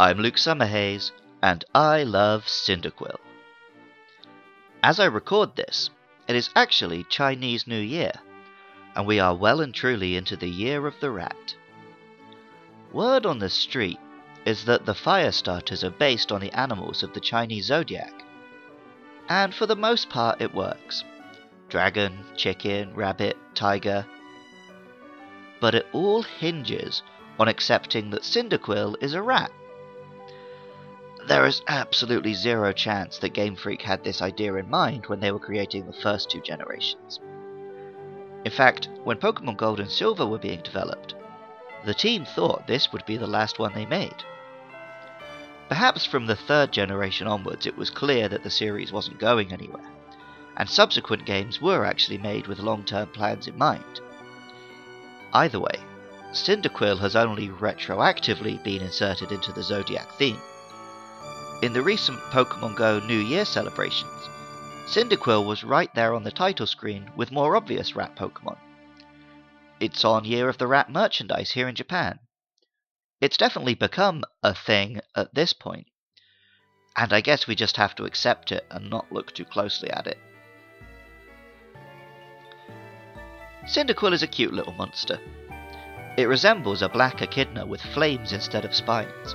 I'm Luke Summerhayes, and I love Cyndaquil. As I record this, it is actually Chinese New Year, and we are well and truly into the year of the rat. Word on the street is that the fire starters are based on the animals of the Chinese zodiac, and for the most part it works dragon, chicken, rabbit, tiger. But it all hinges on accepting that Cyndaquil is a rat. There is absolutely zero chance that Game Freak had this idea in mind when they were creating the first two generations. In fact, when Pokemon Gold and Silver were being developed, the team thought this would be the last one they made. Perhaps from the third generation onwards it was clear that the series wasn't going anywhere, and subsequent games were actually made with long term plans in mind. Either way, Cyndaquil has only retroactively been inserted into the Zodiac theme. In the recent Pokemon Go New Year celebrations, Cyndaquil was right there on the title screen with more obvious rat Pokemon. It's on Year of the Rat merchandise here in Japan. It's definitely become a thing at this point, and I guess we just have to accept it and not look too closely at it. Cyndaquil is a cute little monster. It resembles a black echidna with flames instead of spines.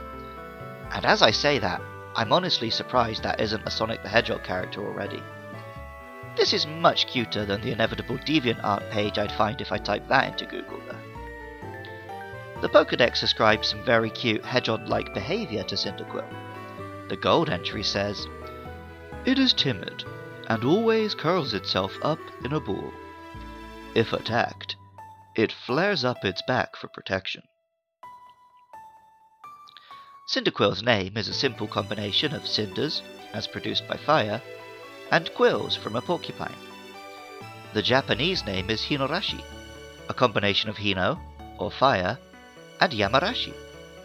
And as I say that, I'm honestly surprised that isn't a Sonic the Hedgehog character already. This is much cuter than the inevitable DeviantArt page I'd find if I typed that into Google, though. The Pokedex ascribes some very cute hedgehog like behaviour to Cyndaquil. The gold entry says, It is timid, and always curls itself up in a ball. If attacked, it flares up its back for protection. Cyndaquil's name is a simple combination of cinders, as produced by fire, and quills from a porcupine. The Japanese name is Hinoarashi, a combination of Hino, or fire, and Yamarashi,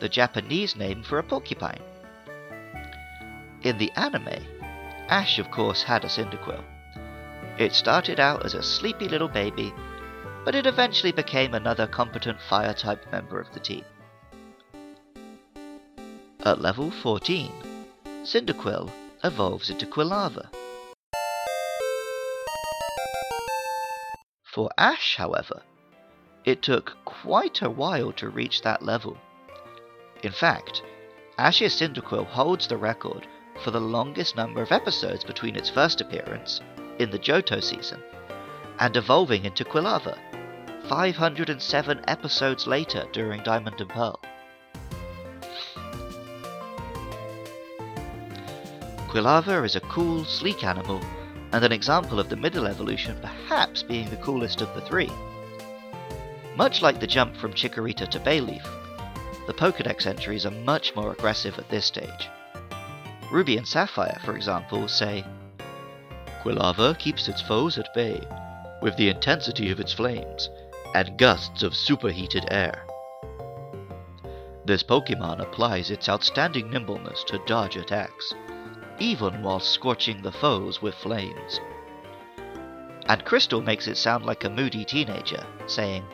the Japanese name for a porcupine. In the anime, Ash of course had a Cyndaquil. It started out as a sleepy little baby, but it eventually became another competent fire type member of the team. At level 14, Cyndaquil evolves into Quilava. For Ash, however, it took quite a while to reach that level. In fact, Ash's Cyndaquil holds the record for the longest number of episodes between its first appearance, in the Johto season, and evolving into Quilava, 507 episodes later during Diamond and Pearl. Quilava is a cool, sleek animal, and an example of the middle evolution perhaps being the coolest of the three. Much like the jump from Chikorita to Bayleef, the Pokedex entries are much more aggressive at this stage. Ruby and Sapphire, for example, say Quilava keeps its foes at bay with the intensity of its flames and gusts of superheated air. This Pokemon applies its outstanding nimbleness to dodge attacks even while scorching the foes with flames. And Crystal makes it sound like a moody teenager, saying,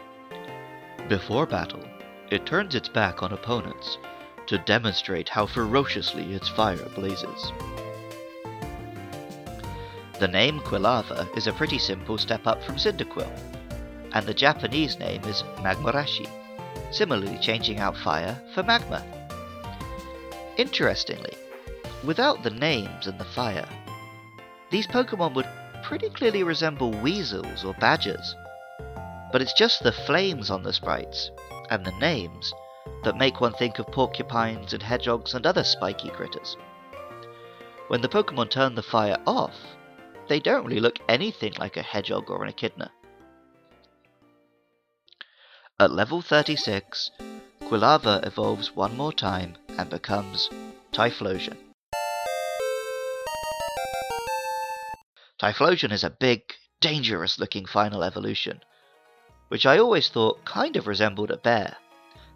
Before battle, it turns its back on opponents to demonstrate how ferociously its fire blazes. The name Quilava is a pretty simple step up from Cyndaquil, and the Japanese name is Magmarashi, similarly changing out fire for magma. Interestingly, Without the names and the fire, these Pokemon would pretty clearly resemble weasels or badgers. But it's just the flames on the sprites, and the names, that make one think of porcupines and hedgehogs and other spiky critters. When the Pokemon turn the fire off, they don't really look anything like a hedgehog or an echidna. At level 36, Quilava evolves one more time and becomes Typhlosion. Typhlosion is a big, dangerous looking final evolution, which I always thought kind of resembled a bear,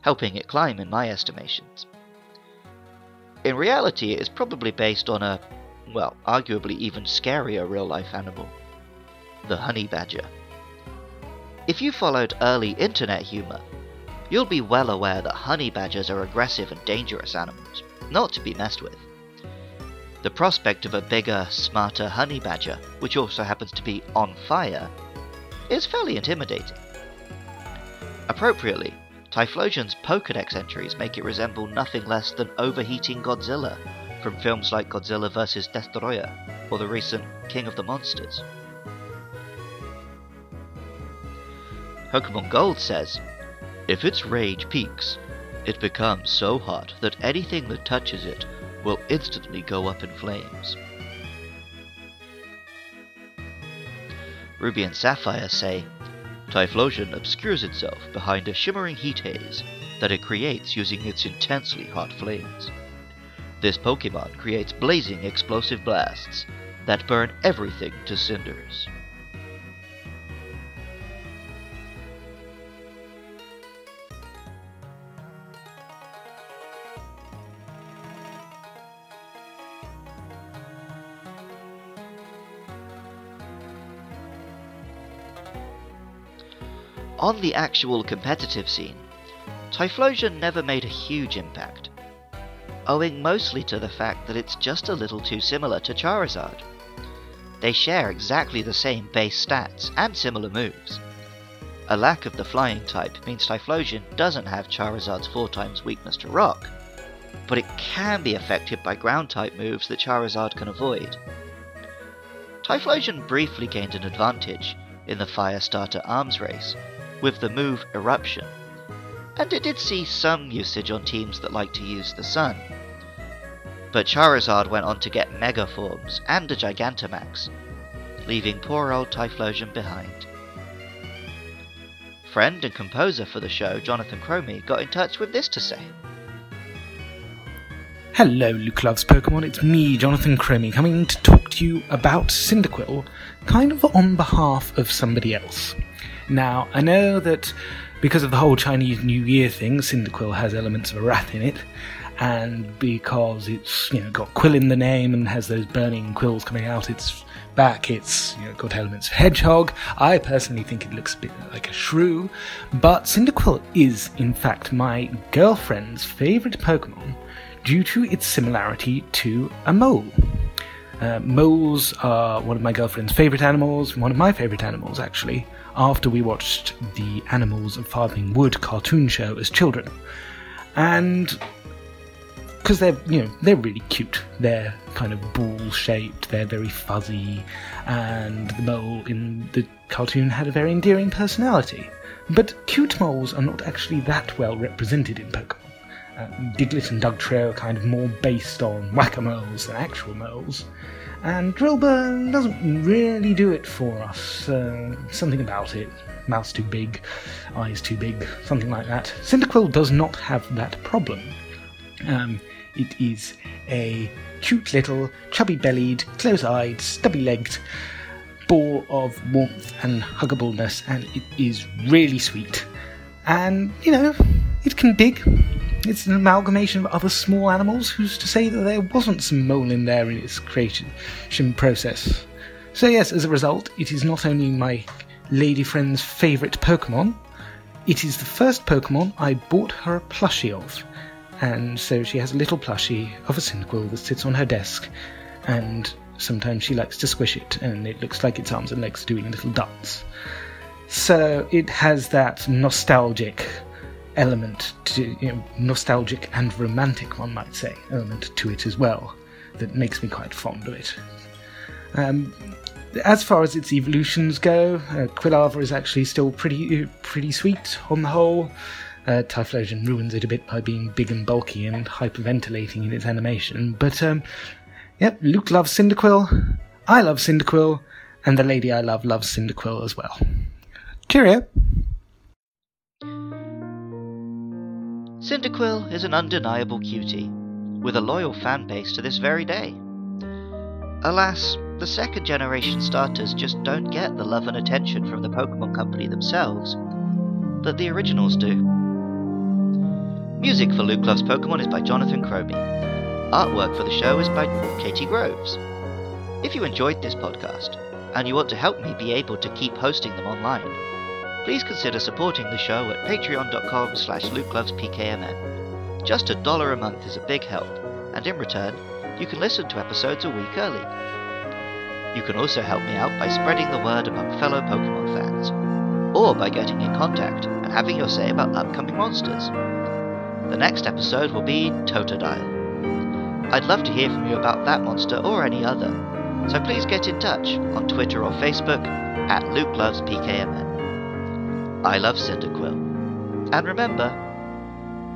helping it climb in my estimations. In reality, it is probably based on a, well, arguably even scarier real life animal the honey badger. If you followed early internet humour, you'll be well aware that honey badgers are aggressive and dangerous animals. not to be messed with. The prospect of a bigger, smarter honey badger, which also happens to be on fire, is fairly intimidating. Appropriately, Typhlosion's Pokedex entries make it resemble nothing less than overheating Godzilla from films like Godzilla vs. Destoroyah or the recent King of the Monsters. Pokemon Gold says, If its rage peaks, it becomes so hot that anything that touches it will instantly go up in flames. Ruby and Sapphire say, Typhlosion obscures itself behind a shimmering heat haze that it creates using its intensely hot flames. This Pokemon creates blazing explosive blasts that burn everything to cinders. On the actual competitive scene, Typhlosion never made a huge impact, owing mostly to the fact that it's just a little too similar to Charizard. They share exactly the same base stats and similar moves. A lack of the flying type means Typhlosion doesn't have Charizard's 4 times weakness to rock, but it can be affected by ground type moves that Charizard can avoid. Typhlosion briefly gained an advantage in the Firestarter arms race with the move Eruption, and it did see some usage on teams that like to use the sun. But Charizard went on to get Mega Forms and a Gigantamax, leaving poor old Typhlosion behind. Friend and composer for the show, Jonathan Cromie, got in touch with this to say. Hello, Luke Loves Pokemon. It's me, Jonathan Cromie, coming to talk to you about Cyndaquil, kind of on behalf of somebody else. Now, I know that because of the whole Chinese New Year thing, Cyndaquil has elements of a rat in it, and because it's you know got quill in the name and has those burning quills coming out its back, it's you know got elements of hedgehog. I personally think it looks a bit like a shrew, but Cyndaquil is in fact my girlfriend's favourite Pokemon due to its similarity to a mole. Uh, moles are one of my girlfriend's favourite animals, one of my favourite animals actually after we watched the Animals of Farthing Wood cartoon show as children. And because they're you know they're really cute. They're kind of ball shaped. They're very fuzzy, and the mole in the cartoon had a very endearing personality. But cute moles are not actually that well represented in Pokemon. Uh, Diglett and Dugtrio are kind of more based on whack-a-moles than actual moles. And Drillbur doesn't really do it for us. Uh, something about it. Mouth's too big, eyes too big, something like that. Cyndaquil does not have that problem. Um, it is a cute little, chubby bellied, close eyed, stubby legged ball of warmth and huggableness, and it is really sweet. And, you know, it can dig, it's an amalgamation of other small animals. Who's to say that there wasn't some mole in there in its creation process? So, yes, as a result, it is not only my lady friend's favourite Pokemon, it is the first Pokemon I bought her a plushie of. And so she has a little plushie of a Cyndaquil that sits on her desk, and sometimes she likes to squish it, and it looks like its arms and legs are doing little dance. So it has that nostalgic element to you know, nostalgic and romantic, one might say, element to it as well that makes me quite fond of it. Um, as far as its evolutions go, uh, Quilava is actually still pretty pretty sweet on the whole. Uh, Typhlosion ruins it a bit by being big and bulky and hyperventilating in its animation. But, um, yep, Luke loves Cyndaquil, I love Cyndaquil, and the lady I love loves Cyndaquil as well. Cheerio! Cyndaquil is an undeniable cutie, with a loyal fan base to this very day. Alas, the second generation starters just don't get the love and attention from the Pokemon Company themselves that the originals do. Music for Luke Loves Pokemon is by Jonathan Cromie. Artwork for the show is by Katie Groves. If you enjoyed this podcast, and you want to help me be able to keep hosting them online, please consider supporting the show at patreon.com slash lukelovespkmn. Just a dollar a month is a big help, and in return, you can listen to episodes a week early. You can also help me out by spreading the word among fellow Pokemon fans, or by getting in contact and having your say about upcoming monsters. The next episode will be Totodile. I'd love to hear from you about that monster or any other, so please get in touch on Twitter or Facebook at LukeLovesPKMN. I love Cyndaquil. And remember,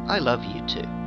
I love you too.